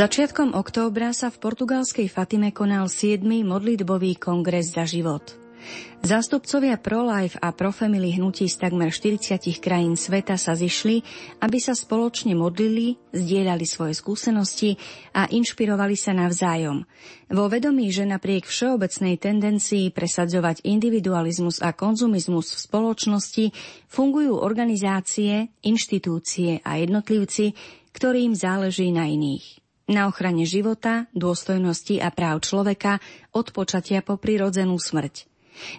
Začiatkom októbra sa v portugalskej Fatime konal 7. modlitbový kongres za život. Zástupcovia pro-life a pro-family hnutí z takmer 40 krajín sveta sa zišli, aby sa spoločne modlili, zdieľali svoje skúsenosti a inšpirovali sa navzájom. Vo vedomí, že napriek všeobecnej tendencii presadzovať individualizmus a konzumizmus v spoločnosti fungujú organizácie, inštitúcie a jednotlivci, ktorým záleží na iných na ochrane života, dôstojnosti a práv človeka od počatia po prirodzenú smrť.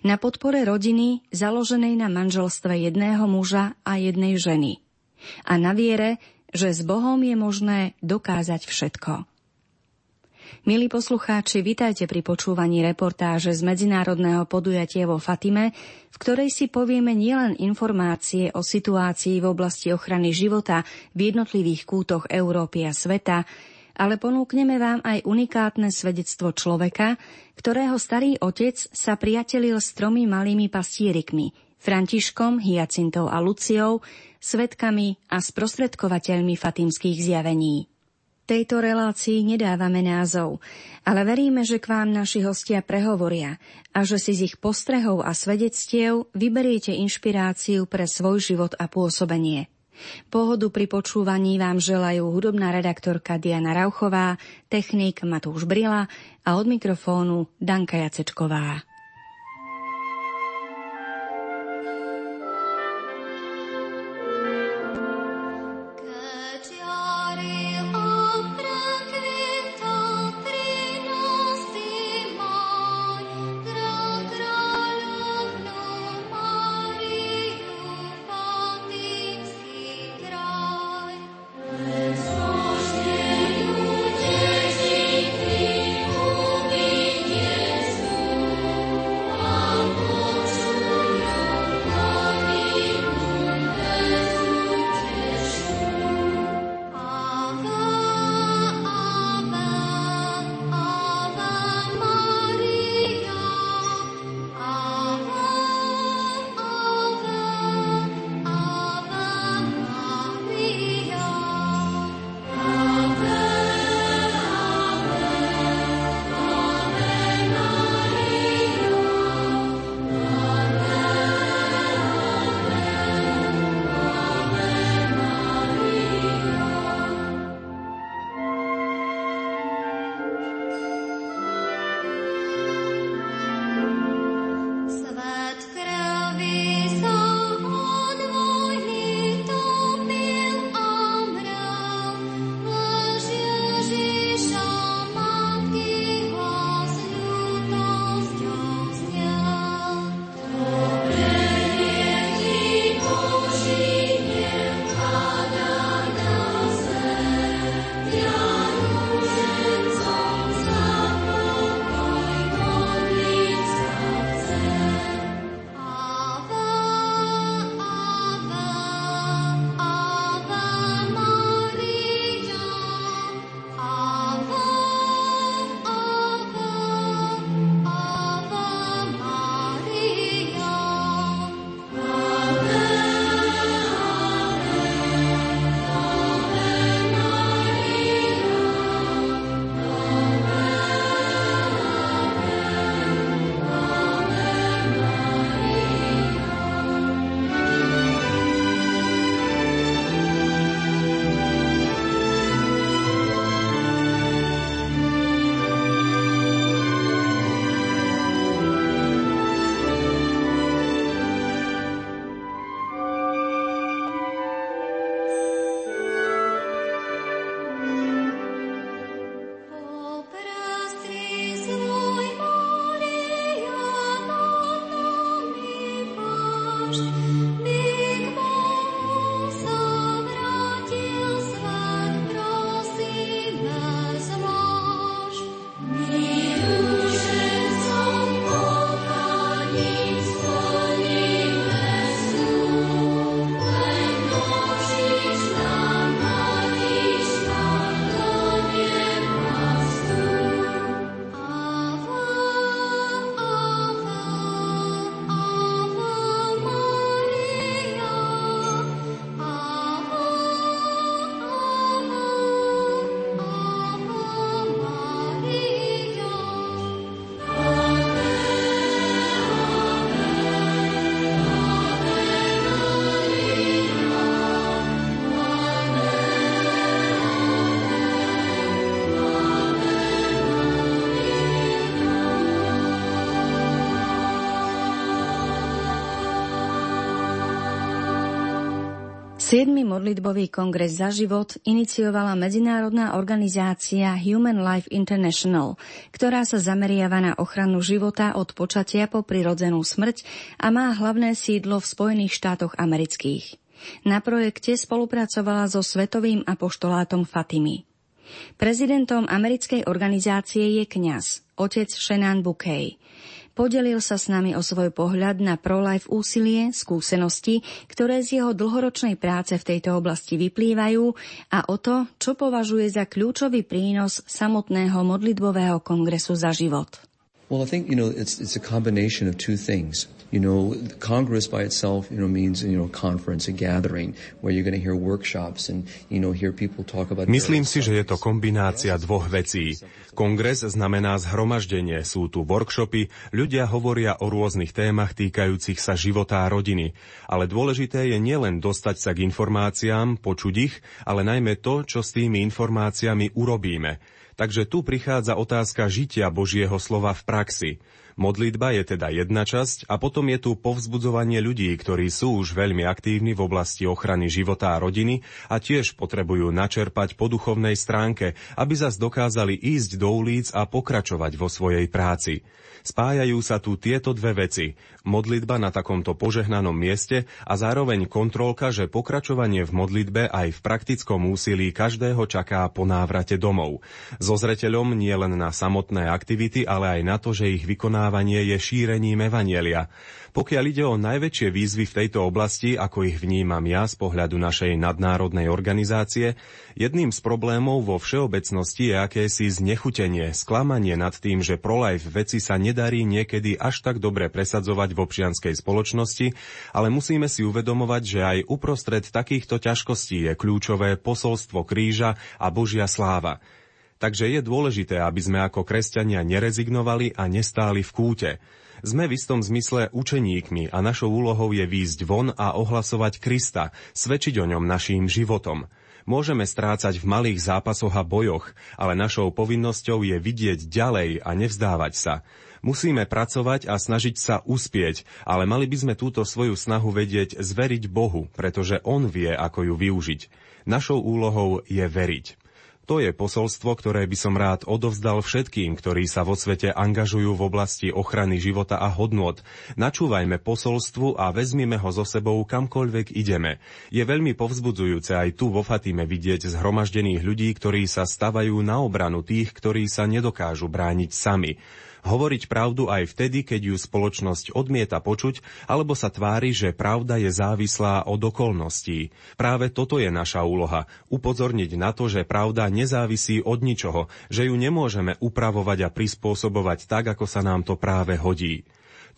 Na podpore rodiny založenej na manželstve jedného muža a jednej ženy. A na viere, že s Bohom je možné dokázať všetko. Milí poslucháči, vitajte pri počúvaní reportáže z medzinárodného podujatia vo Fatime, v ktorej si povieme nielen informácie o situácii v oblasti ochrany života v jednotlivých kútoch Európy a sveta, ale ponúkneme vám aj unikátne svedectvo človeka, ktorého starý otec sa priatelil s tromi malými pastierikmi, Františkom, Hyacintou a Luciou, svetkami a sprostredkovateľmi fatimských zjavení. Tejto relácii nedávame názov, ale veríme, že k vám naši hostia prehovoria a že si z ich postrehov a svedectiev vyberiete inšpiráciu pre svoj život a pôsobenie. Pohodu pri počúvaní vám želajú hudobná redaktorka Diana Rauchová, technik Matúš Brila a od mikrofónu Danka Jacečková. 7. modlitbový kongres za život iniciovala medzinárodná organizácia Human Life International, ktorá sa zameriava na ochranu života od počatia po prirodzenú smrť a má hlavné sídlo v Spojených štátoch amerických. Na projekte spolupracovala so Svetovým apoštolátom Fatimy. Prezidentom americkej organizácie je kňaz, otec Shannon Bouquet. Podelil sa s nami o svoj pohľad na pro-life úsilie, skúsenosti, ktoré z jeho dlhoročnej práce v tejto oblasti vyplývajú a o to, čo považuje za kľúčový prínos samotného modlitbového kongresu za život. Well, I think, you know, it's, it's a combination of two things. You know, Congress by itself, you know, means, you know, conference, a gathering where you're going to hear workshops and, you know, hear people talk about... Myslím si, že je to kombinácia dvoch vecí. Kongres znamená zhromaždenie, sú tu workshopy, ľudia hovoria o rôznych témach týkajúcich sa života a rodiny. Ale dôležité je nielen dostať sa k informáciám, počuť ich, ale najmä to, čo s tými informáciami urobíme. Takže tu prichádza otázka žitia Božieho slova v praxi. Modlitba je teda jedna časť a potom je tu povzbudzovanie ľudí, ktorí sú už veľmi aktívni v oblasti ochrany života a rodiny a tiež potrebujú načerpať po duchovnej stránke, aby zas dokázali ísť do ulic a pokračovať vo svojej práci. Spájajú sa tu tieto dve veci. Modlitba na takomto požehnanom mieste a zároveň kontrolka, že pokračovanie v modlitbe aj v praktickom úsilí každého čaká po návrate domov. So zreteľom nie len na samotné aktivity, ale aj na to, že ich vykonávanie je šírením evanielia. Pokiaľ ide o najväčšie výzvy v tejto oblasti, ako ich vnímam ja z pohľadu našej nadnárodnej organizácie, jedným z problémov vo všeobecnosti je akési znechutenie, sklamanie nad tým, že pro-life veci sa nedarí niekedy až tak dobre presadzovať v občianskej spoločnosti, ale musíme si uvedomovať, že aj uprostred takýchto ťažkostí je kľúčové posolstvo kríža a Božia sláva. Takže je dôležité, aby sme ako kresťania nerezignovali a nestáli v kúte. Sme v istom zmysle učeníkmi a našou úlohou je výjsť von a ohlasovať Krista, svedčiť o ňom naším životom. Môžeme strácať v malých zápasoch a bojoch, ale našou povinnosťou je vidieť ďalej a nevzdávať sa. Musíme pracovať a snažiť sa uspieť, ale mali by sme túto svoju snahu vedieť zveriť Bohu, pretože On vie, ako ju využiť. Našou úlohou je veriť. To je posolstvo, ktoré by som rád odovzdal všetkým, ktorí sa vo svete angažujú v oblasti ochrany života a hodnôt. Načúvajme posolstvu a vezmime ho so sebou kamkoľvek ideme. Je veľmi povzbudzujúce aj tu vo Fatime vidieť zhromaždených ľudí, ktorí sa stavajú na obranu tých, ktorí sa nedokážu brániť sami hovoriť pravdu aj vtedy, keď ju spoločnosť odmieta počuť, alebo sa tvári, že pravda je závislá od okolností. Práve toto je naša úloha. Upozorniť na to, že pravda nezávisí od ničoho, že ju nemôžeme upravovať a prispôsobovať tak, ako sa nám to práve hodí.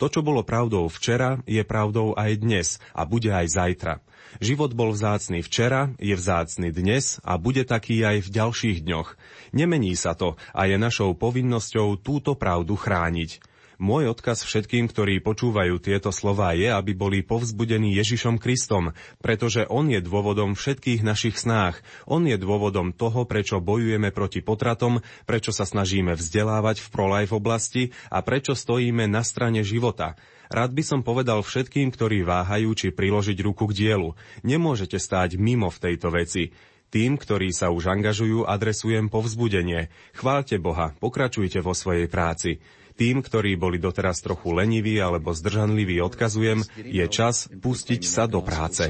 To, čo bolo pravdou včera, je pravdou aj dnes a bude aj zajtra. Život bol vzácný včera, je vzácny dnes a bude taký aj v ďalších dňoch. Nemení sa to a je našou povinnosťou túto pravdu chrániť. Môj odkaz všetkým, ktorí počúvajú tieto slová, je, aby boli povzbudení Ježišom Kristom, pretože On je dôvodom všetkých našich snách. On je dôvodom toho, prečo bojujeme proti potratom, prečo sa snažíme vzdelávať v prolife oblasti a prečo stojíme na strane života. Rád by som povedal všetkým, ktorí váhajú, či priložiť ruku k dielu. Nemôžete stáť mimo v tejto veci. Tým, ktorí sa už angažujú, adresujem povzbudenie. Chválte Boha, pokračujte vo svojej práci. Tým, ktorí boli doteraz trochu leniví alebo zdržanliví, odkazujem, je čas pustiť sa do práce.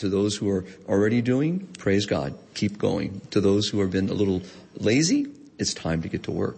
To those who are already doing, praise God, keep going. To those who have been a little lazy, it's time to get to work.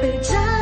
被占。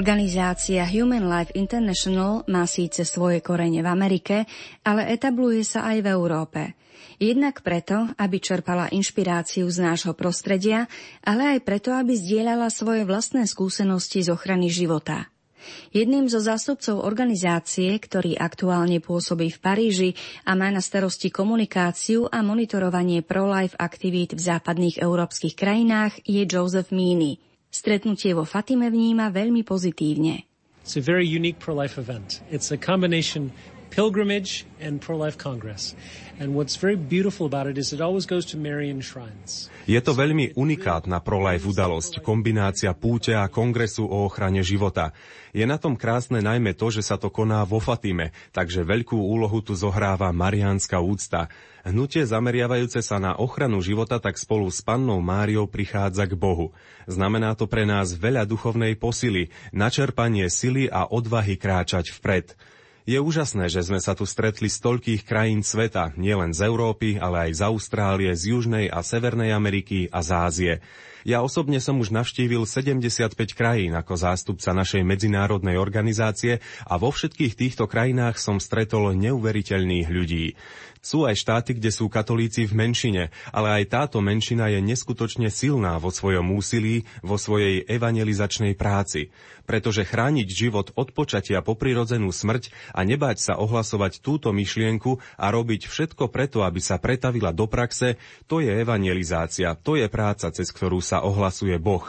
Organizácia Human Life International má síce svoje korene v Amerike, ale etabluje sa aj v Európe. Jednak preto, aby čerpala inšpiráciu z nášho prostredia, ale aj preto, aby zdieľala svoje vlastné skúsenosti z ochrany života. Jedným zo zástupcov organizácie, ktorý aktuálne pôsobí v Paríži a má na starosti komunikáciu a monitorovanie pro-life aktivít v západných európskych krajinách, je Joseph Meany – Stretnutie vo Fatime vníma veľmi pozitívne. It's a very unique pro-life event. It's a combination pilgrimage and pro-life congress. And what's very beautiful about it is it always goes to Marian shrines. Je to veľmi unikátna pro-life udalosť, kombinácia púte a kongresu o ochrane života. Je na tom krásne najmä to, že sa to koná vo Fatime, takže veľkú úlohu tu zohráva mariánska úcta. Hnutie zameriavajúce sa na ochranu života tak spolu s pannou Máriou prichádza k Bohu. Znamená to pre nás veľa duchovnej posily, načerpanie sily a odvahy kráčať vpred. Je úžasné, že sme sa tu stretli z toľkých krajín sveta, nielen z Európy, ale aj z Austrálie, z Južnej a Severnej Ameriky a z Ázie. Ja osobne som už navštívil 75 krajín ako zástupca našej medzinárodnej organizácie a vo všetkých týchto krajinách som stretol neuveriteľných ľudí. Sú aj štáty, kde sú katolíci v menšine, ale aj táto menšina je neskutočne silná vo svojom úsilí, vo svojej evangelizačnej práci. Pretože chrániť život od počatia po prirodzenú smrť a nebať sa ohlasovať túto myšlienku a robiť všetko preto, aby sa pretavila do praxe, to je evangelizácia, to je práca, cez ktorú sa ohlasuje Boh.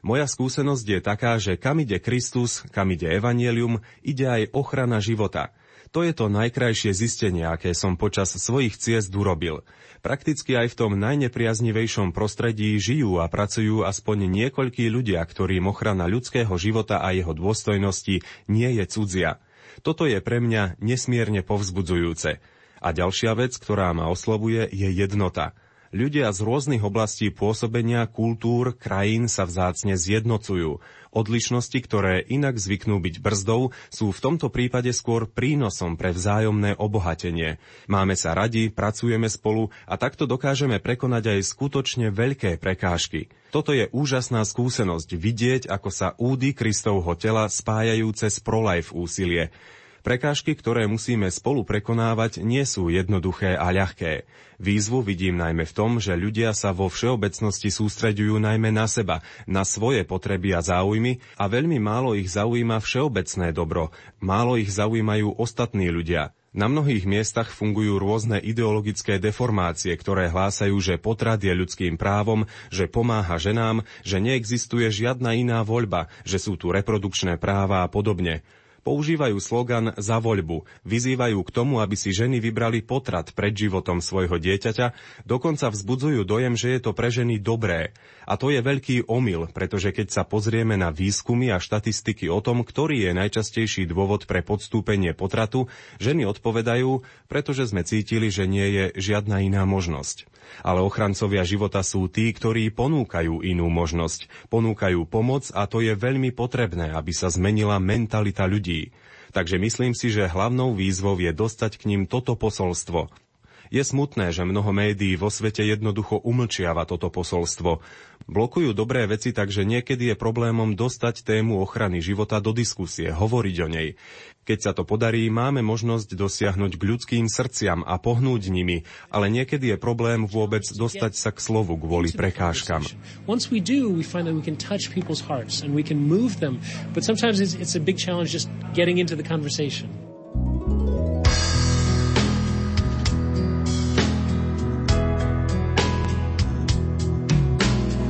Moja skúsenosť je taká, že kam ide Kristus, kam ide Evangelium, ide aj ochrana života. To je to najkrajšie zistenie, aké som počas svojich ciest urobil. Prakticky aj v tom najnepriaznivejšom prostredí žijú a pracujú aspoň niekoľkí ľudia, ktorým ochrana ľudského života a jeho dôstojnosti nie je cudzia. Toto je pre mňa nesmierne povzbudzujúce. A ďalšia vec, ktorá ma oslovuje, je jednota – Ľudia z rôznych oblastí pôsobenia, kultúr, krajín sa vzácne zjednocujú. Odlišnosti, ktoré inak zvyknú byť brzdou, sú v tomto prípade skôr prínosom pre vzájomné obohatenie. Máme sa radi, pracujeme spolu a takto dokážeme prekonať aj skutočne veľké prekážky. Toto je úžasná skúsenosť vidieť, ako sa údy Kristovho tela spájajú cez prolife úsilie. Prekážky, ktoré musíme spolu prekonávať, nie sú jednoduché a ľahké. Výzvu vidím najmä v tom, že ľudia sa vo všeobecnosti sústreďujú najmä na seba, na svoje potreby a záujmy a veľmi málo ich zaujíma všeobecné dobro, málo ich zaujímajú ostatní ľudia. Na mnohých miestach fungujú rôzne ideologické deformácie, ktoré hlásajú, že potrat je ľudským právom, že pomáha ženám, že neexistuje žiadna iná voľba, že sú tu reprodukčné práva a podobne. Používajú slogan za voľbu, vyzývajú k tomu, aby si ženy vybrali potrat pred životom svojho dieťaťa, dokonca vzbudzujú dojem, že je to pre ženy dobré. A to je veľký omyl, pretože keď sa pozrieme na výskumy a štatistiky o tom, ktorý je najčastejší dôvod pre podstúpenie potratu, ženy odpovedajú, pretože sme cítili, že nie je žiadna iná možnosť. Ale ochrancovia života sú tí, ktorí ponúkajú inú možnosť. Ponúkajú pomoc a to je veľmi potrebné, aby sa zmenila mentalita ľudí. Takže myslím si, že hlavnou výzvou je dostať k ním toto posolstvo. Je smutné, že mnoho médií vo svete jednoducho umlčiava toto posolstvo. Blokujú dobré veci, takže niekedy je problémom dostať tému ochrany života do diskusie, hovoriť o nej. Keď sa to podarí, máme možnosť dosiahnuť k ľudským srdciam a pohnúť nimi, ale niekedy je problém vôbec dostať sa k slovu kvôli prekážkam. Once we do, we find that we can touch people's hearts and we can move them, but sometimes it's, it's a big challenge just getting into the conversation.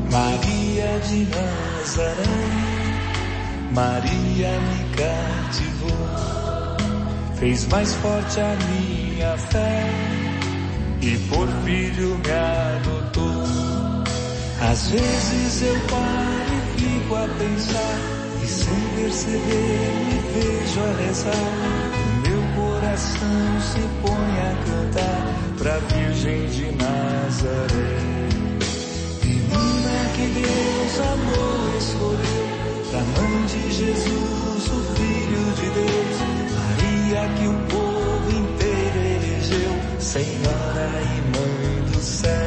Maria de Nazaré, Maria me cativou, fez mais forte a minha fé e por filho me adotou. Às vezes eu paro e fico a pensar e sem perceber me vejo a rezar. Meu coração se põe a cantar pra Virgem de Nazaré que Deus amou, que o povo inteiro elegeu, Senhora e Mãe do céu.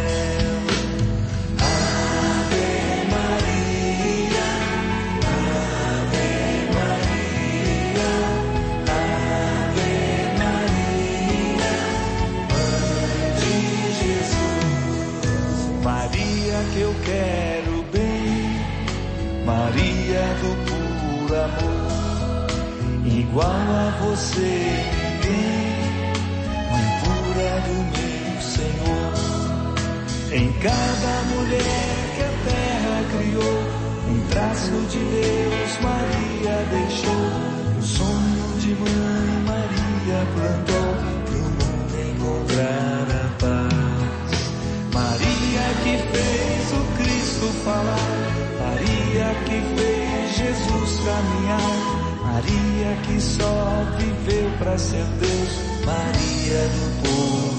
Igual a você ninguém, mãe pura do meu Senhor. Em cada mulher que a terra criou, um traço de Deus Maria deixou. O sonho de mãe Maria plantou pro mundo encontrar a paz. Maria que fez o Cristo falar Maria que fez Jesus caminhar, Maria que só viveu para ser Deus, Maria do povo.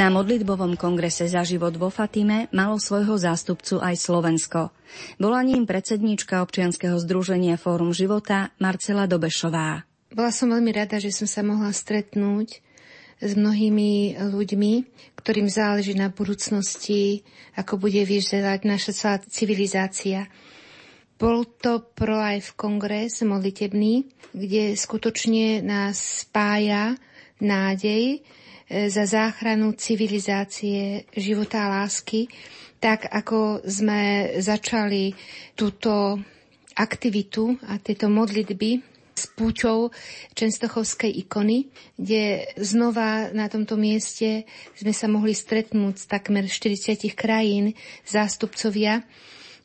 Na modlitbovom kongrese za život vo Fatime malo svojho zástupcu aj Slovensko. Bola ním predsedníčka občianskeho združenia Fórum života Marcela Dobešová. Bola som veľmi rada, že som sa mohla stretnúť s mnohými ľuďmi, ktorým záleží na budúcnosti, ako bude vyzerať naša celá civilizácia. Bol to pro-life kongres modlitebný, kde skutočne nás spája nádej, za záchranu civilizácie, života a lásky, tak ako sme začali túto aktivitu a tieto modlitby s púťou Čenstochovskej ikony, kde znova na tomto mieste sme sa mohli stretnúť z takmer 40 krajín zástupcovia,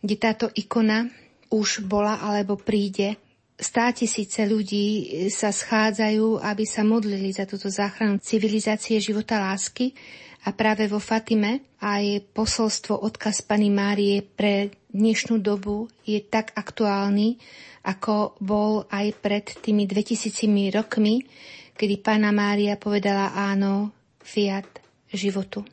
kde táto ikona už bola alebo príde stá tisíce ľudí sa schádzajú, aby sa modlili za túto záchranu civilizácie života lásky a práve vo Fatime aj posolstvo odkaz Pany Márie pre dnešnú dobu je tak aktuálny, ako bol aj pred tými 2000 rokmi, kedy Pána Mária povedala áno, fiat životu.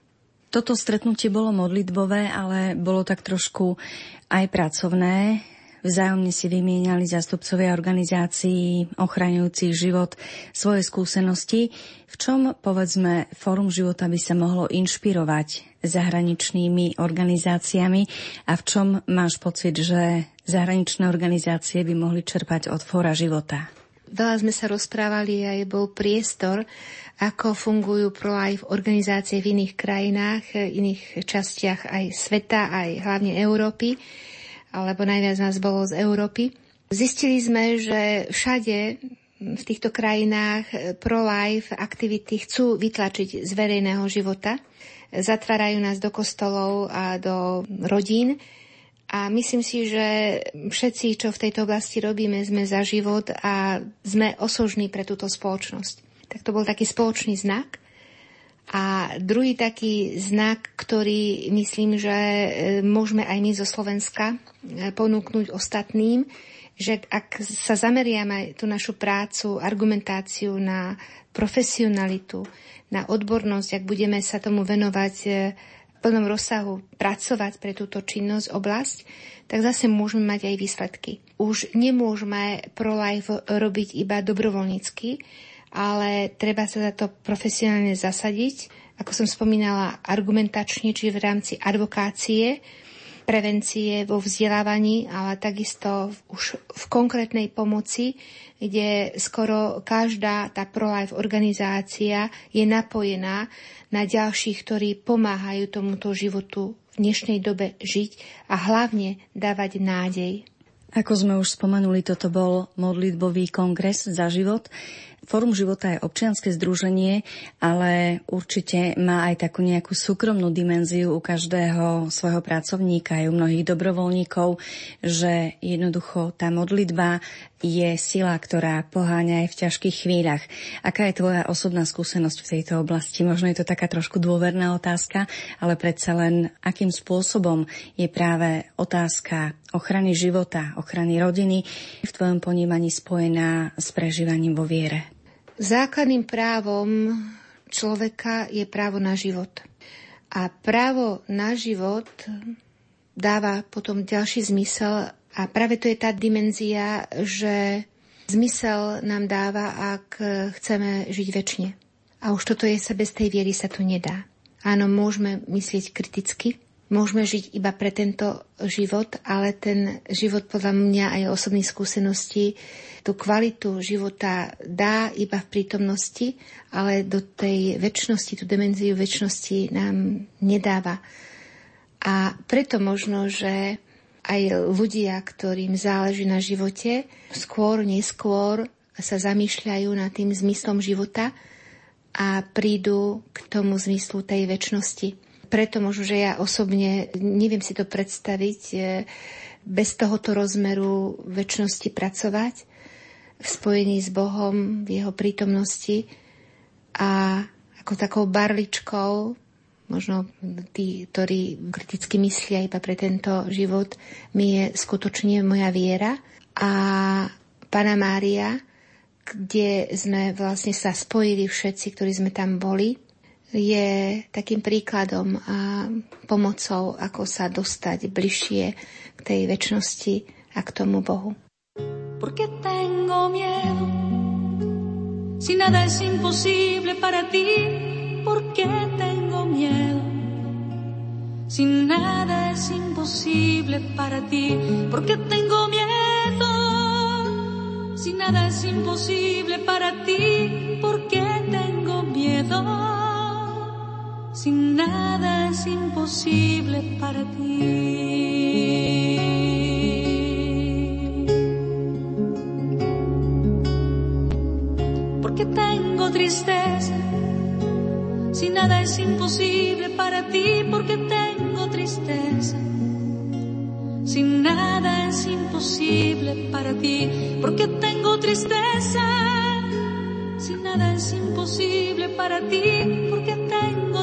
Toto stretnutie bolo modlitbové, ale bolo tak trošku aj pracovné. Vzájomne si vymieniali zastupcovia organizácií ochraňujúcich život svoje skúsenosti. V čom, povedzme, Fórum života by sa mohlo inšpirovať zahraničnými organizáciami a v čom máš pocit, že zahraničné organizácie by mohli čerpať od Fóra života? Veľa sme sa rozprávali aj bol priestor, ako fungujú pro-life organizácie v iných krajinách, iných častiach aj sveta, aj hlavne Európy alebo najviac nás bolo z Európy. Zistili sme, že všade v týchto krajinách pro-life aktivity chcú vytlačiť z verejného života. Zatvárajú nás do kostolov a do rodín. A myslím si, že všetci, čo v tejto oblasti robíme, sme za život a sme osožní pre túto spoločnosť. Tak to bol taký spoločný znak. A druhý taký znak, ktorý myslím, že e, môžeme aj my zo Slovenska e, ponúknuť ostatným, že ak sa zameriame tú našu prácu, argumentáciu na profesionalitu, na odbornosť, ak budeme sa tomu venovať e, v plnom rozsahu, pracovať pre túto činnosť, oblasť, tak zase môžeme mať aj výsledky. Už nemôžeme pro life robiť iba dobrovoľnícky, ale treba sa za to profesionálne zasadiť. Ako som spomínala, argumentačne, či v rámci advokácie, prevencie vo vzdelávaní, ale takisto už v konkrétnej pomoci, kde skoro každá tá pro-life organizácia je napojená na ďalších, ktorí pomáhajú tomuto životu v dnešnej dobe žiť a hlavne dávať nádej. Ako sme už spomenuli, toto bol modlitbový kongres za život. Fórum života je občianske združenie, ale určite má aj takú nejakú súkromnú dimenziu u každého svojho pracovníka, aj u mnohých dobrovoľníkov, že jednoducho tá modlitba je sila, ktorá poháňa aj v ťažkých chvíľach. Aká je tvoja osobná skúsenosť v tejto oblasti? Možno je to taká trošku dôverná otázka, ale predsa len akým spôsobom je práve otázka ochrany života, ochrany rodiny v tvojom ponímaní spojená s prežívaním vo viere? Základným právom človeka je právo na život. A právo na život dáva potom ďalší zmysel a práve to je tá dimenzia, že zmysel nám dáva, ak chceme žiť väčšine. A už toto je sa bez tej viery sa to nedá. Áno, môžeme myslieť kriticky, môžeme žiť iba pre tento život, ale ten život podľa mňa aj osobných skúseností tú kvalitu života dá iba v prítomnosti, ale do tej väčšnosti, tú dimenziu väčšnosti nám nedáva. A preto možno, že aj ľudia, ktorým záleží na živote, skôr, neskôr sa zamýšľajú nad tým zmyslom života a prídu k tomu zmyslu tej väčšnosti preto možno, že ja osobne neviem si to predstaviť e, bez tohoto rozmeru väčšnosti pracovať v spojení s Bohom, v jeho prítomnosti a ako takou barličkou, možno tí, ktorí kriticky myslia iba pre tento život, mi je skutočne moja viera. A Pana Mária, kde sme vlastne sa spojili všetci, ktorí sme tam boli, je takým príkladom a pomocou, ako sa dostať bližšie k tej väčšnosti a k tomu Bohu. Porque tengo miedo Si nada es imposible para ti ¿Por qué tengo miedo? Si nada es imposible para ti ¿Por qué tengo miedo? Si nada es imposible para ti ¿Por qué tengo miedo? Si nada es imposible para ti. Porque tengo tristeza, si nada es imposible para ti, porque tengo tristeza. Si nada es imposible para ti, porque tengo tristeza. Si nada es imposible para ti, porque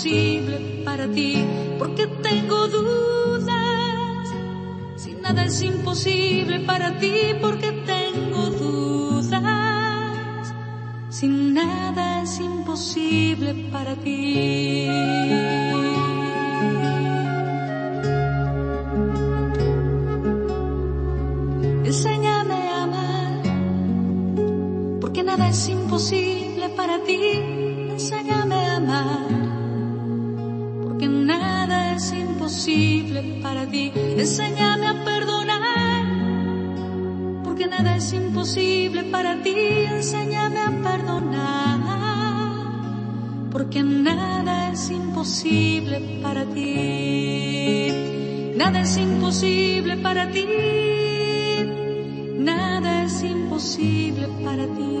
imposible para ti, porque tengo dudas. Si nada es imposible para ti, porque tengo dudas. Si nada es imposible para ti. Enséñame a amar, porque nada es imposible para ti. Enséñame imposible para ti. Enséñame a perdonar, porque nada es imposible para ti. Enséñame a perdonar, porque nada es imposible para ti. Nada es imposible para ti. Nada es imposible para ti.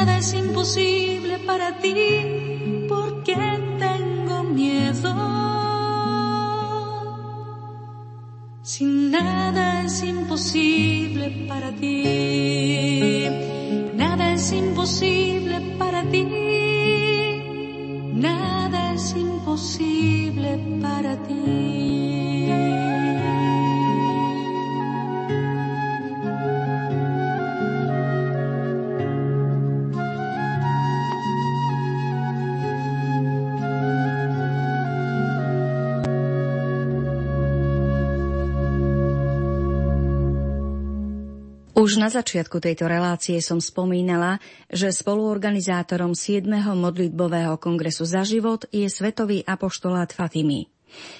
nada es imposible para ti, ¿por qué tengo miedo? Si nada es imposible para ti, nada es imposible para ti, nada es imposible para ti. Už na začiatku tejto relácie som spomínala, že spoluorganizátorom 7. modlitbového kongresu za život je Svetový apoštolát Fatimy.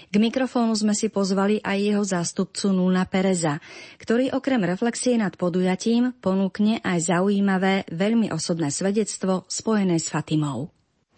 K mikrofónu sme si pozvali aj jeho zástupcu Nuna Pereza, ktorý okrem reflexie nad podujatím ponúkne aj zaujímavé, veľmi osobné svedectvo spojené s Fatimou.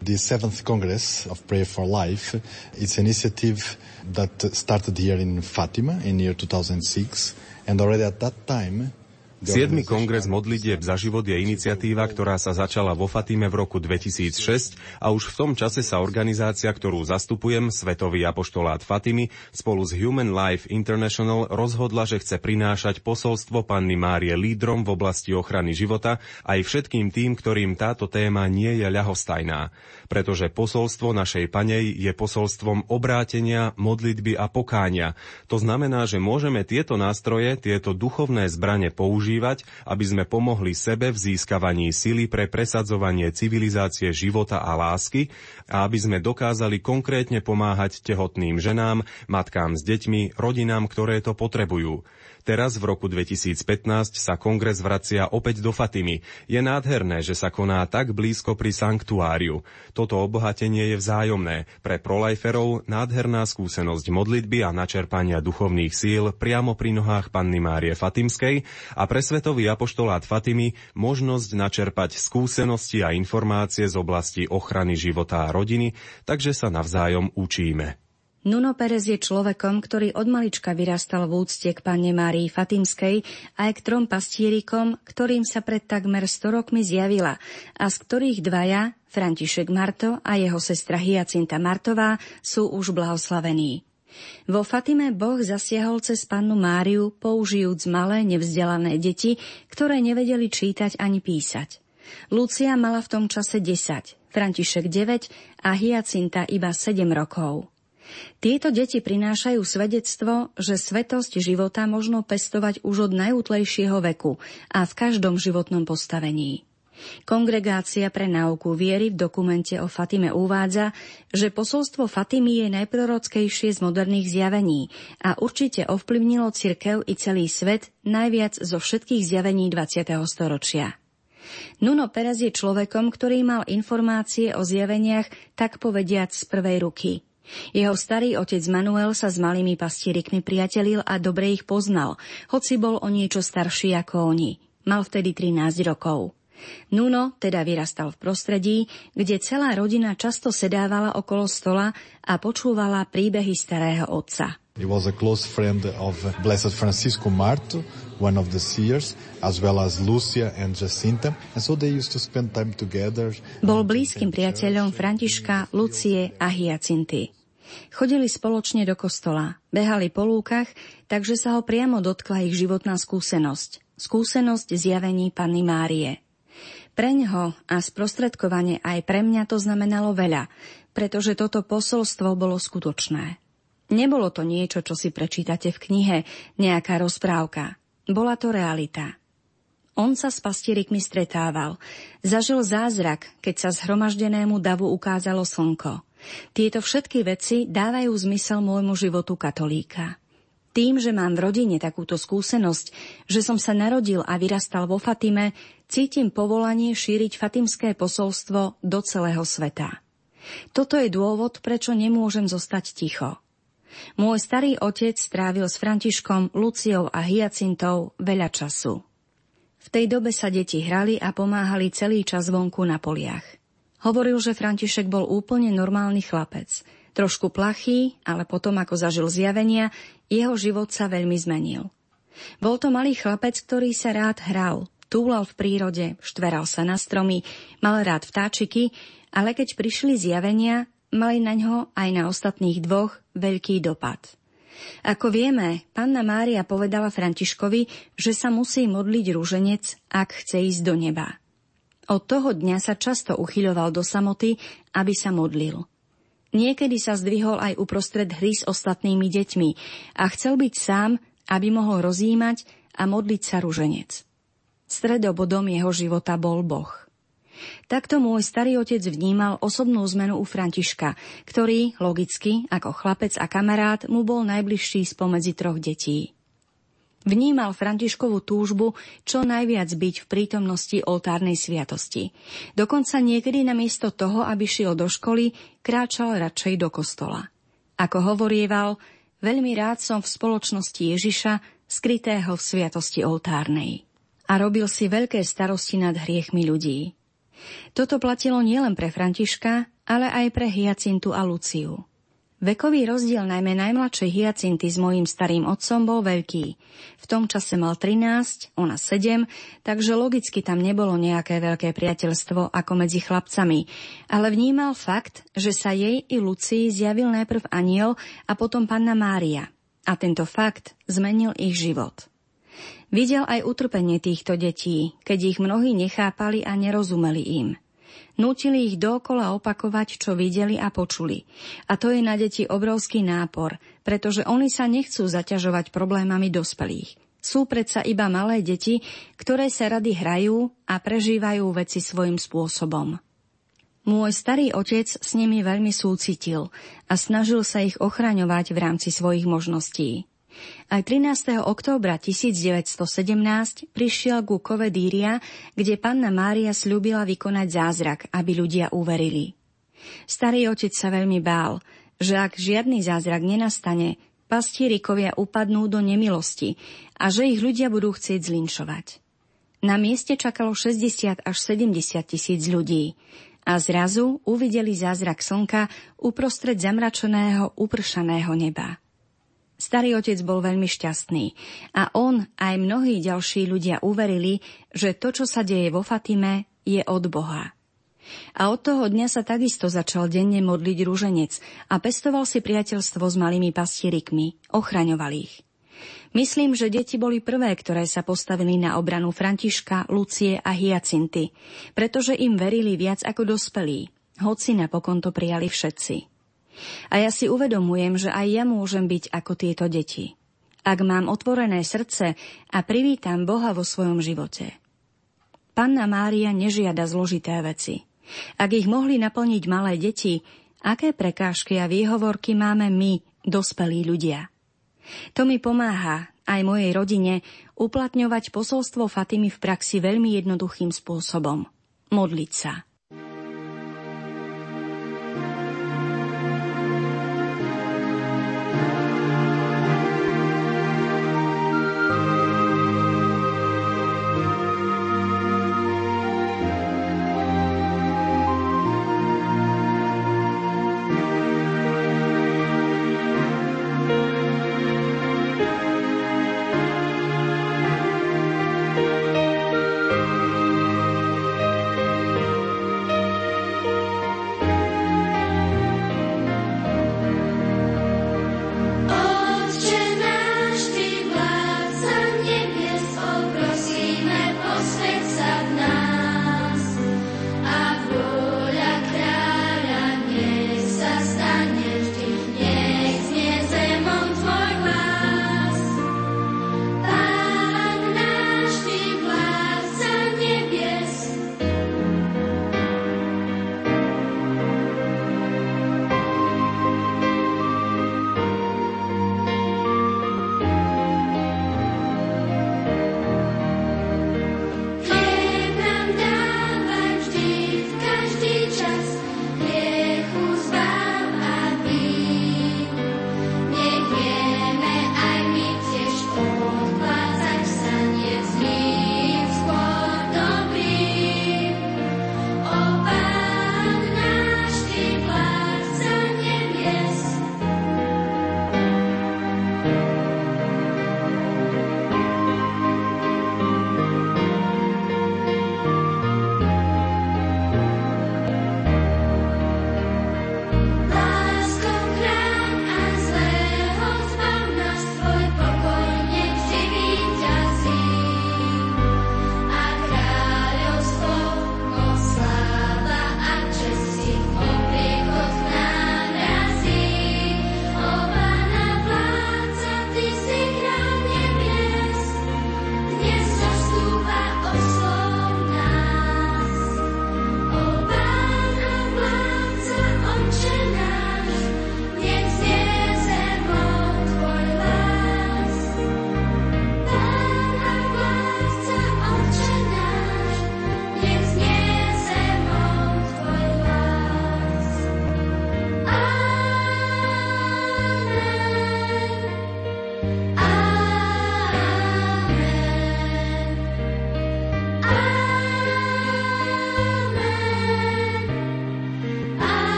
The seventh Congress of Prayer for Life is an initiative that started here in Fatima in year 2006 and already at that time 7. kongres modlitieb za život je iniciatíva, ktorá sa začala vo Fatime v roku 2006 a už v tom čase sa organizácia, ktorú zastupujem, Svetový apoštolát Fatimy, spolu s Human Life International rozhodla, že chce prinášať posolstvo Panny Márie lídrom v oblasti ochrany života aj všetkým tým, ktorým táto téma nie je ľahostajná. Pretože posolstvo našej panej je posolstvom obrátenia, modlitby a pokánia. To znamená, že môžeme tieto nástroje, tieto duchovné zbrane použiť používať, aby sme pomohli sebe v získavaní sily pre presadzovanie civilizácie života a lásky a aby sme dokázali konkrétne pomáhať tehotným ženám, matkám s deťmi, rodinám, ktoré to potrebujú. Teraz v roku 2015 sa kongres vracia opäť do Fatimy. Je nádherné, že sa koná tak blízko pri sanktuáriu. Toto obohatenie je vzájomné. Pre prolajferov nádherná skúsenosť modlitby a načerpania duchovných síl priamo pri nohách Panny Márie Fatimskej a pre Svetový apoštolát Fatimy možnosť načerpať skúsenosti a informácie z oblasti ochrany života a rodiny, takže sa navzájom učíme. Nuno Perez je človekom, ktorý od malička vyrastal v úcte k panne Márii Fatimskej aj k trom pastierikom, ktorým sa pred takmer 100 rokmi zjavila a z ktorých dvaja, František Marto a jeho sestra Hyacinta Martová, sú už blahoslavení. Vo Fatime Boh zasiahol cez pannu Máriu, použijúc malé, nevzdelané deti, ktoré nevedeli čítať ani písať. Lucia mala v tom čase 10, František 9 a Hyacinta iba 7 rokov. Tieto deti prinášajú svedectvo, že svetosť života možno pestovať už od najútlejšieho veku a v každom životnom postavení. Kongregácia pre náuku viery v dokumente o Fatime uvádza, že posolstvo Fatimy je najprorockejšie z moderných zjavení a určite ovplyvnilo cirkev i celý svet najviac zo všetkých zjavení 20. storočia. Nuno Perez je človekom, ktorý mal informácie o zjaveniach tak povediac z prvej ruky – jeho starý otec Manuel sa s malými pastierikmi priatelil a dobre ich poznal, hoci bol o niečo starší ako oni. Mal vtedy 13 rokov. Nuno teda vyrastal v prostredí, kde celá rodina často sedávala okolo stola a počúvala príbehy starého otca. He was a close friend of Blessed Francisco Marto, one of the seers, as well as Lucia and Jacinta, and so they used to spend time together. Bol blízkym priateľom Františka, Lucie a Hyacinty. Chodili spoločne do kostola, behali po lúkach, takže sa ho priamo dotkla ich životná skúsenosť. Skúsenosť zjavení Panny Márie. Preňho a sprostredkovanie aj pre mňa to znamenalo veľa, pretože toto posolstvo bolo skutočné. Nebolo to niečo, čo si prečítate v knihe, nejaká rozprávka. Bola to realita. On sa s pastierikmi stretával. Zažil zázrak, keď sa zhromaždenému davu ukázalo slnko. Tieto všetky veci dávajú zmysel môjmu životu katolíka. Tým, že mám v rodine takúto skúsenosť, že som sa narodil a vyrastal vo Fatime, cítim povolanie šíriť fatimské posolstvo do celého sveta. Toto je dôvod, prečo nemôžem zostať ticho. Môj starý otec strávil s Františkom, Luciou a Hyacintou veľa času. V tej dobe sa deti hrali a pomáhali celý čas vonku na poliach. Hovoril, že František bol úplne normálny chlapec. Trošku plachý, ale potom, ako zažil zjavenia, jeho život sa veľmi zmenil. Bol to malý chlapec, ktorý sa rád hral, túlal v prírode, štveral sa na stromy, mal rád vtáčiky, ale keď prišli zjavenia, mali na ňo aj na ostatných dvoch veľký dopad. Ako vieme, panna Mária povedala Františkovi, že sa musí modliť rúženec, ak chce ísť do neba. Od toho dňa sa často uchyľoval do samoty, aby sa modlil. Niekedy sa zdvihol aj uprostred hry s ostatnými deťmi a chcel byť sám, aby mohol rozímať a modliť sa ruženec. Stredobodom jeho života bol Boh. Takto môj starý otec vnímal osobnú zmenu u Františka, ktorý, logicky, ako chlapec a kamarát, mu bol najbližší spomedzi troch detí. Vnímal Františkovú túžbu čo najviac byť v prítomnosti oltárnej sviatosti. Dokonca niekedy namiesto toho, aby šiel do školy, kráčal radšej do kostola. Ako hovorieval, veľmi rád som v spoločnosti Ježiša, skrytého v sviatosti oltárnej. A robil si veľké starosti nad hriechmi ľudí. Toto platilo nielen pre Františka, ale aj pre Hyacintu a Luciu. Vekový rozdiel najmä najmladšej Hyacinty s mojím starým otcom bol veľký. V tom čase mal 13, ona 7, takže logicky tam nebolo nejaké veľké priateľstvo ako medzi chlapcami, ale vnímal fakt, že sa jej i Lucii zjavil najprv aniel a potom panna Mária. A tento fakt zmenil ich život. Videl aj utrpenie týchto detí, keď ich mnohí nechápali a nerozumeli im – Nútili ich dokola opakovať, čo videli a počuli. A to je na deti obrovský nápor, pretože oni sa nechcú zaťažovať problémami dospelých. Sú predsa iba malé deti, ktoré sa rady hrajú a prežívajú veci svojim spôsobom. Môj starý otec s nimi veľmi súcitil a snažil sa ich ochraňovať v rámci svojich možností. Aj 13. októbra 1917 prišiel ku Kove Dýria, kde panna Mária slúbila vykonať zázrak, aby ľudia uverili. Starý otec sa veľmi bál, že ak žiadny zázrak nenastane, pastierikovia upadnú do nemilosti a že ich ľudia budú chcieť zlinčovať. Na mieste čakalo 60 až 70 tisíc ľudí a zrazu uvideli zázrak slnka uprostred zamračeného, upršaného neba. Starý otec bol veľmi šťastný a on aj mnohí ďalší ľudia uverili, že to, čo sa deje vo Fatime, je od Boha. A od toho dňa sa takisto začal denne modliť rúženec a pestoval si priateľstvo s malými pastierikmi, ochraňoval ich. Myslím, že deti boli prvé, ktoré sa postavili na obranu Františka, Lucie a Hyacinty, pretože im verili viac ako dospelí, hoci napokon to prijali všetci. A ja si uvedomujem, že aj ja môžem byť ako tieto deti. Ak mám otvorené srdce a privítam Boha vo svojom živote. Panna Mária nežiada zložité veci. Ak ich mohli naplniť malé deti, aké prekážky a výhovorky máme my, dospelí ľudia? To mi pomáha aj mojej rodine uplatňovať posolstvo Fatimy v praxi veľmi jednoduchým spôsobom. Modliť sa.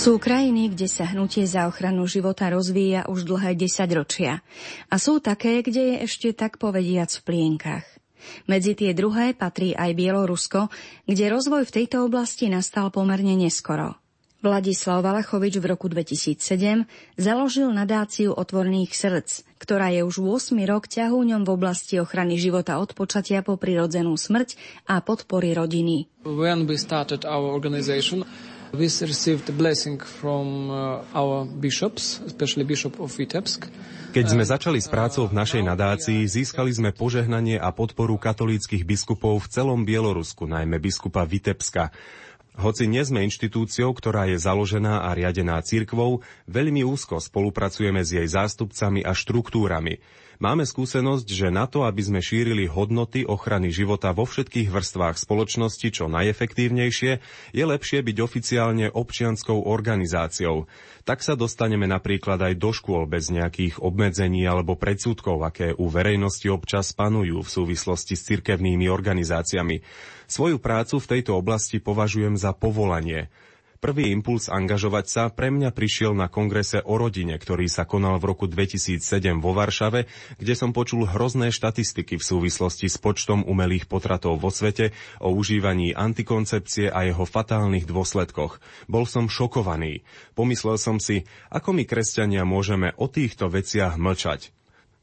Sú krajiny, kde sa hnutie za ochranu života rozvíja už dlhé desaťročia. A sú také, kde je ešte tak povediac v plienkach. Medzi tie druhé patrí aj Bielorusko, kde rozvoj v tejto oblasti nastal pomerne neskoro. Vladislav Valachovič v roku 2007 založil nadáciu otvorných srdc, ktorá je už 8 rok ťahúňom v oblasti ochrany života od počatia po prirodzenú smrť a podpory rodiny. When we started our organization, We received blessing from uh, our bishops, especially Bishop of Vitebsk. Keď sme začali s prácou v našej nadácii, získali sme požehnanie a podporu katolíckých biskupov v celom Bielorusku, najmä biskupa Vitebska. Hoci nie sme inštitúciou, ktorá je založená a riadená cirkvou, veľmi úzko spolupracujeme s jej zástupcami a štruktúrami. Máme skúsenosť, že na to, aby sme šírili hodnoty ochrany života vo všetkých vrstvách spoločnosti čo najefektívnejšie, je lepšie byť oficiálne občianskou organizáciou. Tak sa dostaneme napríklad aj do škôl bez nejakých obmedzení alebo predsudkov, aké u verejnosti občas panujú v súvislosti s cirkevnými organizáciami. Svoju prácu v tejto oblasti považujem za povolanie. Prvý impuls angažovať sa pre mňa prišiel na kongrese o rodine, ktorý sa konal v roku 2007 vo Varšave, kde som počul hrozné štatistiky v súvislosti s počtom umelých potratov vo svete, o užívaní antikoncepcie a jeho fatálnych dôsledkoch. Bol som šokovaný. Pomyslel som si, ako my kresťania môžeme o týchto veciach mlčať.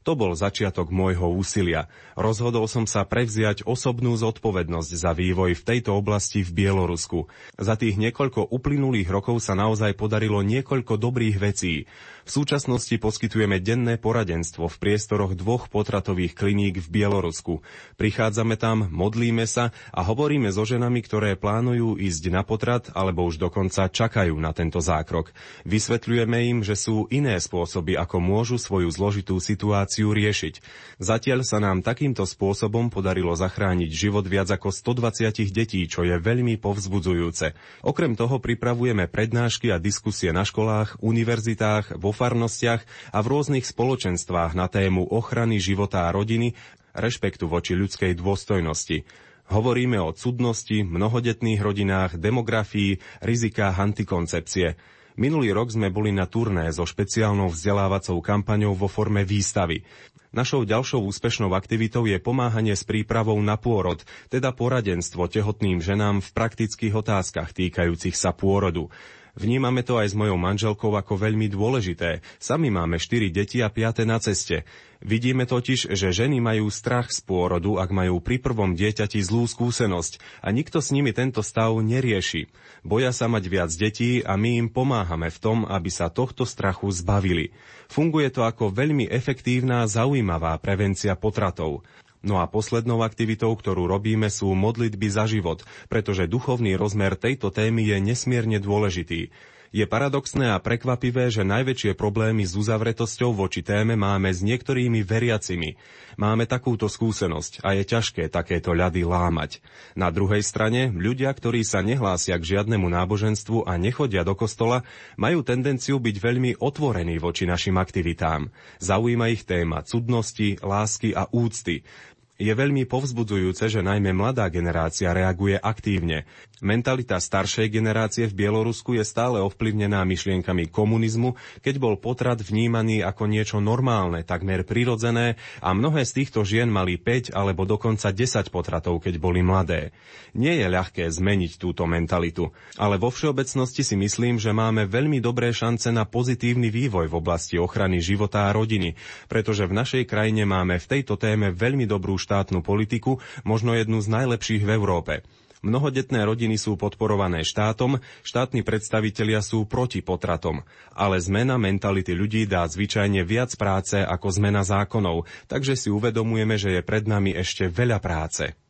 To bol začiatok môjho úsilia. Rozhodol som sa prevziať osobnú zodpovednosť za vývoj v tejto oblasti v Bielorusku. Za tých niekoľko uplynulých rokov sa naozaj podarilo niekoľko dobrých vecí. V súčasnosti poskytujeme denné poradenstvo v priestoroch dvoch potratových kliník v Bielorusku. Prichádzame tam, modlíme sa a hovoríme so ženami, ktoré plánujú ísť na potrat alebo už dokonca čakajú na tento zákrok. Vysvetľujeme im, že sú iné spôsoby, ako môžu svoju zložitú situáciu riešiť. Zatiaľ sa nám takýmto spôsobom podarilo zachrániť život viac ako 120 detí, čo je veľmi povzbudzujúce. Okrem toho pripravujeme prednášky a diskusie na školách, univerzitách, vo farnostiach a v rôznych spoločenstvách na tému ochrany života a rodiny, rešpektu voči ľudskej dôstojnosti. Hovoríme o cudnosti, mnohodetných rodinách, demografii, rizikách antikoncepcie. Minulý rok sme boli na turné so špeciálnou vzdelávacou kampaňou vo forme výstavy. Našou ďalšou úspešnou aktivitou je pomáhanie s prípravou na pôrod, teda poradenstvo tehotným ženám v praktických otázkach týkajúcich sa pôrodu. Vnímame to aj s mojou manželkou ako veľmi dôležité. Sami máme štyri deti a piate na ceste. Vidíme totiž, že ženy majú strach z pôrodu, ak majú pri prvom dieťati zlú skúsenosť a nikto s nimi tento stav nerieši. Boja sa mať viac detí a my im pomáhame v tom, aby sa tohto strachu zbavili. Funguje to ako veľmi efektívna a zaujímavá prevencia potratov. No a poslednou aktivitou, ktorú robíme, sú modlitby za život, pretože duchovný rozmer tejto témy je nesmierne dôležitý. Je paradoxné a prekvapivé, že najväčšie problémy s uzavretosťou voči téme máme s niektorými veriacimi. Máme takúto skúsenosť a je ťažké takéto ľady lámať. Na druhej strane, ľudia, ktorí sa nehlásia k žiadnemu náboženstvu a nechodia do kostola, majú tendenciu byť veľmi otvorení voči našim aktivitám. Zaujíma ich téma cudnosti, lásky a úcty. Je veľmi povzbudzujúce, že najmä mladá generácia reaguje aktívne. Mentalita staršej generácie v Bielorusku je stále ovplyvnená myšlienkami komunizmu, keď bol potrat vnímaný ako niečo normálne, takmer prirodzené a mnohé z týchto žien mali 5 alebo dokonca 10 potratov, keď boli mladé. Nie je ľahké zmeniť túto mentalitu, ale vo všeobecnosti si myslím, že máme veľmi dobré šance na pozitívny vývoj v oblasti ochrany života a rodiny, pretože v našej krajine máme v tejto téme veľmi dobrú štátnu politiku, možno jednu z najlepších v Európe. Mnohodetné rodiny sú podporované štátom, štátni predstavitelia sú proti potratom. Ale zmena mentality ľudí dá zvyčajne viac práce ako zmena zákonov, takže si uvedomujeme, že je pred nami ešte veľa práce.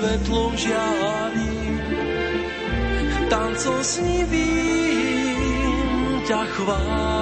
Svetlom žiari, tancom snivým ťa chválim.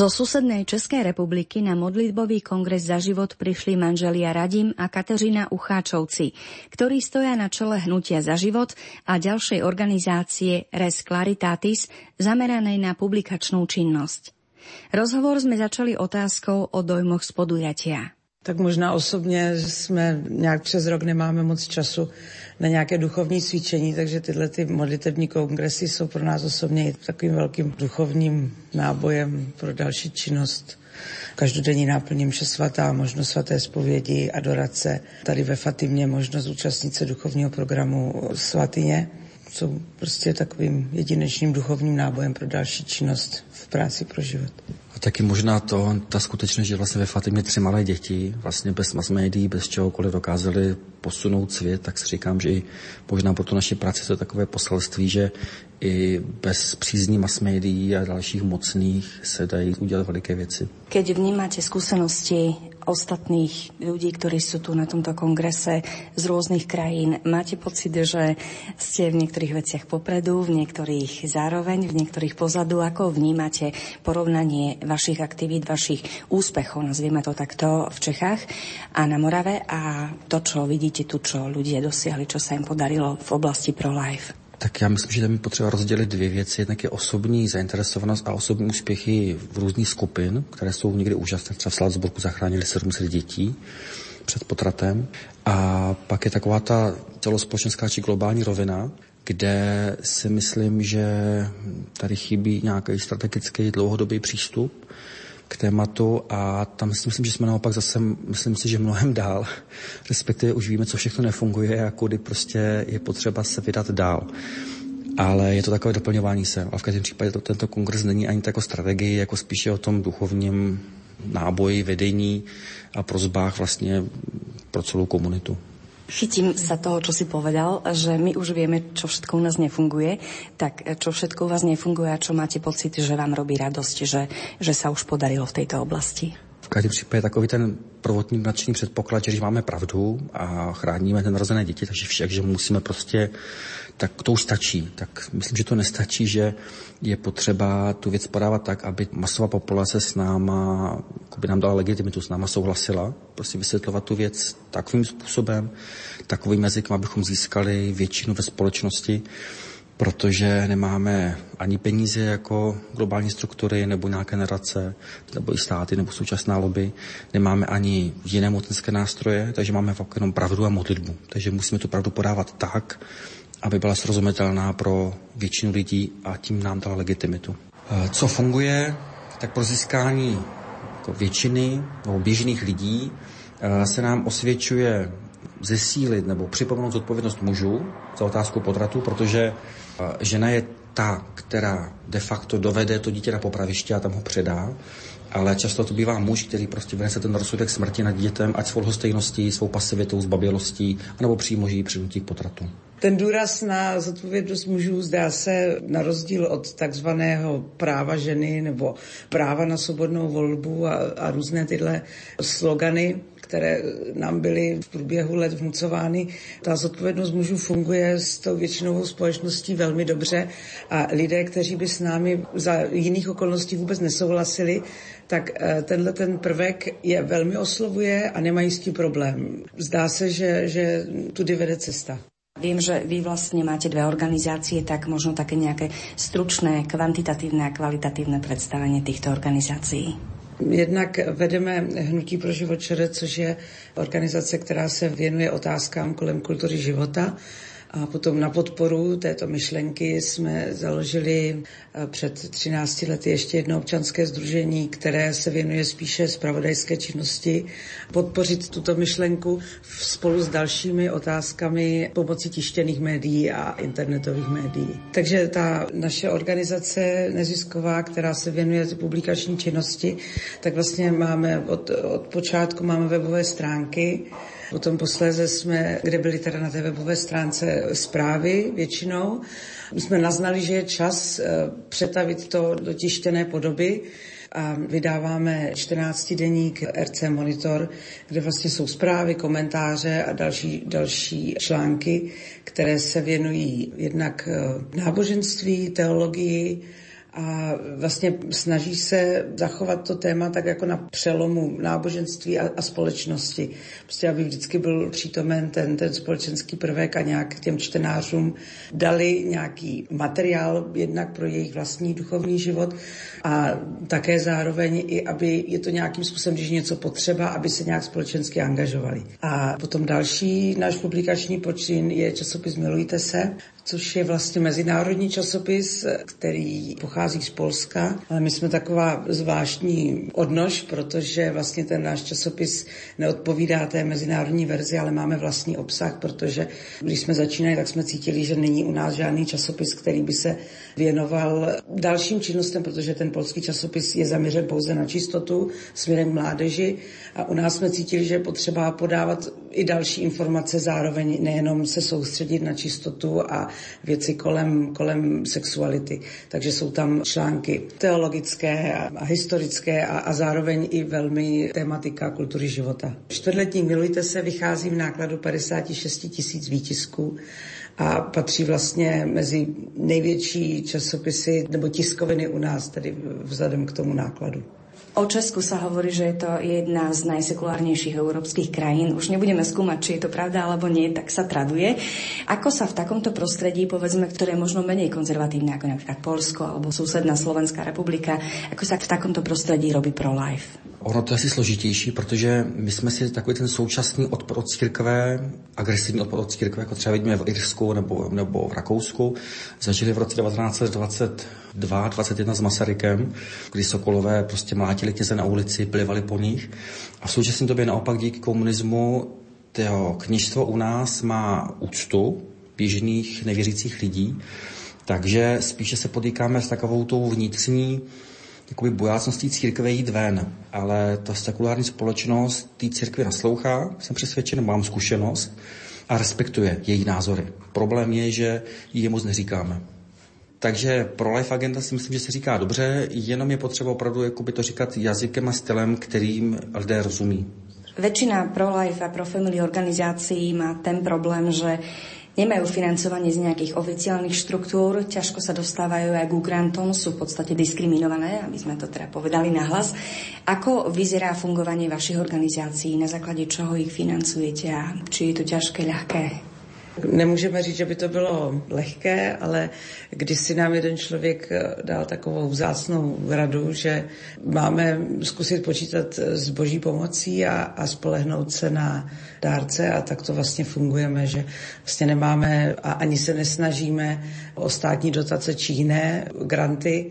Zo susednej Českej republiky na modlitbový kongres za život prišli manželia Radim a Kateřina Ucháčovci, ktorí stoja na čele hnutia za život a ďalšej organizácie Res Claritatis zameranej na publikačnú činnosť. Rozhovor sme začali otázkou o dojmoch z podujatia. Tak možná osobně jsme nějak přes rok nemáme moc času na nějaké duchovní cvičení, takže tyhle ty modlitební kongresy jsou pro nás osobně takovým velkým duchovním nábojem pro další činnost. Každodenní náplně mše svatá, možnost svaté zpovědi, adorace. Tady ve Fatimě možnost účastnit se duchovního programu svatyně. Jsou prostě takovým jedinečným duchovním nábojem pro další činnost v práci pro život. Taky možná to, ta skutečnost, že vlastně ve Fatimě tři malé děti, vlastně bez mass médií, bez čehokoliv dokázali posunout svět, tak si říkám, že i možná pro tu naši práci to je takové poselství, že i bez přízní mass médií a dalších mocných se dají udělat veliké věci. Keď vnímate skúsenosti ostatných ľudí, ktorí sú tu na tomto kongrese z rôznych krajín, máte pocit, že ste v niektorých veciach popredu, v niektorých zároveň, v niektorých pozadu? Ako vnímate porovnanie vašich aktivít, vašich úspechov, nazvieme to takto, v Čechách a na Morave a to, čo vidíte tu, čo ľudia dosiahli, čo sa im podarilo v oblasti pro-life? Tak já myslím, že tam je potřeba rozdělit dvě věci. Jednak je osobní zainteresovanost a osobní úspěchy v různých skupin, které jsou někdy úžasné. Třeba v Salzburgu zachránili 700 dětí před potratem. A pak je taková ta celospolečenská či globální rovina, kde si myslím, že tady chybí nějaký strategický dlouhodobý přístup k tématu a tam si myslím, že jsme naopak zase, myslím si, že mnohem dál, respektive už víme, co všechno nefunguje a kudy prostě je potřeba se vydat dál. Ale je to takové doplňování se. A v každém případě to, tento kongres není ani tak o strategii, jako spíše o tom duchovním náboji, vedení a prozbách vlastně pro celou komunitu. Chytím sa toho, čo si povedal, že my už vieme, čo všetko u nás nefunguje, tak čo všetko u vás nefunguje a čo máte pocit, že vám robí radosť, že, že sa už podarilo v tejto oblasti? Každém případě takový ten prvotní mladší předpoklad, že když máme pravdu a chráníme narozené děti, takže však, že musíme prostě tak to už stačí. Tak myslím, že to nestačí, že je potřeba tu věc podávat tak, aby masová populace s náma, by nám dala legitimitu, s náma souhlasila, prostě vysvětlovat tu věc takovým způsobem, takovým jazykem, abychom získali většinu ve společnosti, protože nemáme ani peníze jako globální struktury nebo nějaké narace, nebo i státy, nebo současná lobby. Nemáme ani jiné mocenské nástroje, takže máme fakt jenom pravdu a modlitbu. Takže musíme tu pravdu podávat tak, aby byla srozumitelná pro většinu lidí a tím nám dala legitimitu. Co funguje, tak pro získání jako většiny nebo běžných lidí se nám osvědčuje zesílit nebo připomenout zodpovědnost mužů za otázku potratu, protože žena je ta, která de facto dovede to dítě na popraviště a tam ho předá, ale často to bývá muž, který prostě vynese ten rozsudek smrti nad dítětem, ať svou hostejností, svou pasivitou, zbabělostí, anebo přímo žijí přinutí k potratu. Ten důraz na zodpovědnost mužů zdá se na rozdíl od takzvaného práva ženy nebo práva na svobodnou volbu a, a různé tyhle slogany, které nám byly v průběhu let vnucovány. Ta zodpovědnost mužů funguje s tou většinovou společností velmi dobře a lidé, kteří by s námi za jiných okolností vůbec nesouhlasili, tak tenhle ten prvek je velmi oslovuje a nemají s tím problém. Zdá se, že, že tudy vede cesta. Viem, že vy vlastne máte dve organizácie, tak možno také nejaké stručné, kvantitatívne a kvalitatívne predstavenie týchto organizácií. Jednak vedeme Hnutí pro život ČR, což je organizace, která se věnuje otázkám kolem kultury života. A potom na podporu této myšlenky jsme založili před 13 lety ještě jedno občanské združení, které se věnuje spíše spravodajské činnosti. Podpořit tuto myšlenku spolu s dalšími otázkami pomocí tištěných médií a internetových médií. Takže ta naše organizace nezisková, která se věnuje publikační činnosti, tak vlastně máme od, od počátku máme webové stránky, Potom posléze jsme, kde byly teda na té webové stránce zprávy většinou, jsme naznali, že je čas přetavit to do tištěné podoby a vydáváme 14 deník RC Monitor, kde vlastně jsou zprávy, komentáře a další, další články, které se věnují jednak náboženství, teologii, a vlastně snaží se zachovat to téma tak jako na přelomu náboženství a, a společnosti. Prostě aby vždycky byl přítomen ten, ten společenský prvek a nějak těm čtenářům dali nějaký materiál jednak pro jejich vlastní duchovní život a také zároveň i, aby je to nějakým způsobem, když něco potřeba, aby se nějak společensky angažovali. A potom další náš publikační počin je časopis Milujte se, což je vlastně mezinárodní časopis, který pochází z Polska, ale my jsme taková zvláštní odnož, protože vlastně ten náš časopis neodpovídá té mezinárodní verzi, ale máme vlastní obsah, protože když jsme začínali, tak jsme cítili, že není u nás žádný časopis, který by se věnoval dalším činnostem, protože ten polský časopis je zaměřen pouze na čistotu směrem mládeži. A u nás jsme cítili, že je potřeba podávat i další informace zároveň, nejenom se soustředit na čistotu a věci kolem, kolem sexuality. Takže jsou tam články teologické a historické a, a zároveň i velmi tématika kultury života. Čtvrtletní Milujte se vychází v nákladu 56 tisíc výtisků a patří vlastně mezi největší časopisy nebo tiskoviny u nás, tedy vzhledem k tomu nákladu. O Česku sa hovorí, že je to jedna z najsekulárnejších európskych krajín. Už nebudeme skúmať, či je to pravda alebo nie, tak sa traduje. Ako sa v takomto prostredí, povedzme, ktoré je možno menej konzervatívne ako napríklad Polsko alebo susedná Slovenská republika, ako sa v takomto prostredí robí pro-life? Ono to je asi složitější, protože my jsme si takový ten současný odpor od církve, agresivní odpor od církve, jako třeba vidíme v Irsku nebo, nebo v Rakousku, zažili v roce 1922 21 s Masarykem, kdy Sokolové prostě mlátili kněze na ulici, plivali po nich. A v současné době naopak díky komunismu toho knižstvo u nás má úctu běžných nevěřících lidí, takže spíše se potýkáme s takovou tou vnitřní jakoby bojácností církve jít ven, ale ta sekulární společnost té církvi naslouchá, jsem přesvědčen, mám zkušenost a respektuje její názory. Problém je, že je moc neříkáme. Takže pro Life Agenda si myslím, že se říká dobře, jenom je potřeba opravdu jakoby to říkat jazykem a stylem, kterým lidé rozumí. Väčšina pro-life a pro-family organizácií má ten problém, že nemajú financovanie z nejakých oficiálnych štruktúr, ťažko sa dostávajú aj ku grantom, sú v podstate diskriminované, aby sme to teda povedali nahlas. Ako vyzerá fungovanie vašich organizácií, na základe čoho ich financujete a či je to ťažké, ľahké? Nemůžeme říct, že by to bylo lehké, ale když si nám jeden člověk eh, dal takovou vzácnou radu, že máme zkusit počítat s boží pomocí a, a spolehnout se na dárce a tak to vlastně fungujeme, že vlastně nemáme a ani se nesnažíme o státní dotace či jiné granty,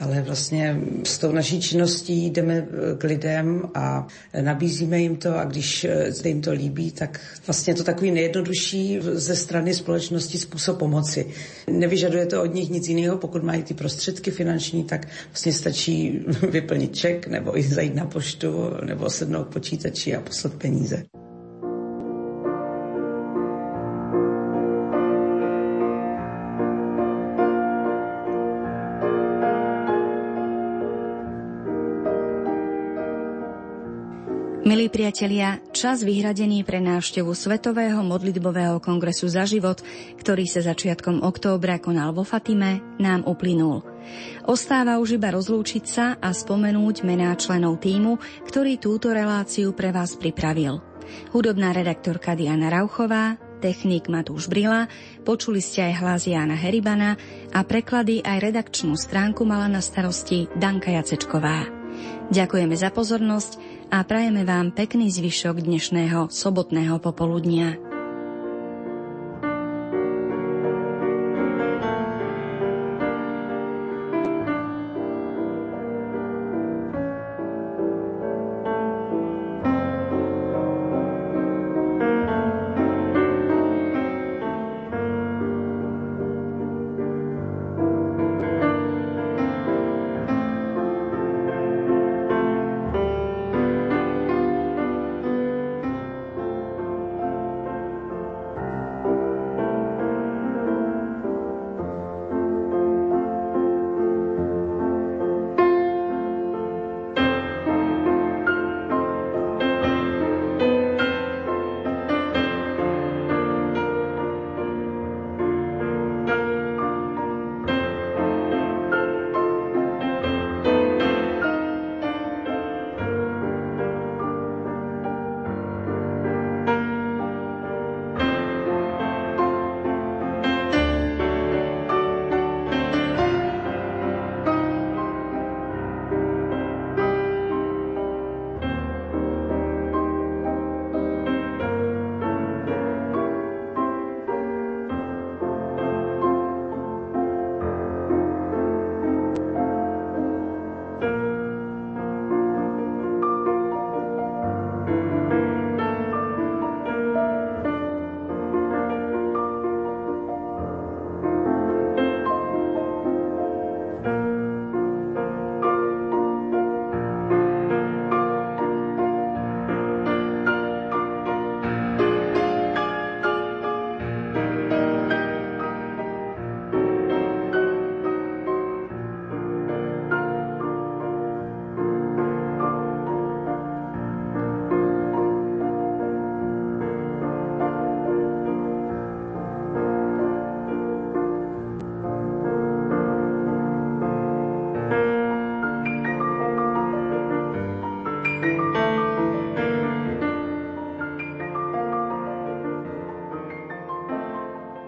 ale vlastně s tou naší činností jdeme eh, k lidem a nabízíme jim to a když eh, se jim to líbí, tak vlastně je to takový nejjednodušší ze strany společnosti způsob pomoci. Nevyžaduje to od nich nic jiného, pokud mají ty prostředky finanční, tak vlastně stačí vyplnit ček nebo i zajít na poštu nebo sednout k počítači a poslat peníze. Milí priatelia, čas vyhradený pre návštevu Svetového modlitbového kongresu za život, ktorý sa začiatkom októbra konal vo Fatime, nám uplynul. Ostáva už iba rozlúčiť sa a spomenúť mená členov týmu, ktorý túto reláciu pre vás pripravil. Hudobná redaktorka Diana Rauchová, technik Matúš Brila, počuli ste aj hlas Jána Heribana a preklady aj redakčnú stránku mala na starosti Danka Jacečková. Ďakujeme za pozornosť a prajeme vám pekný zvyšok dnešného sobotného popoludnia.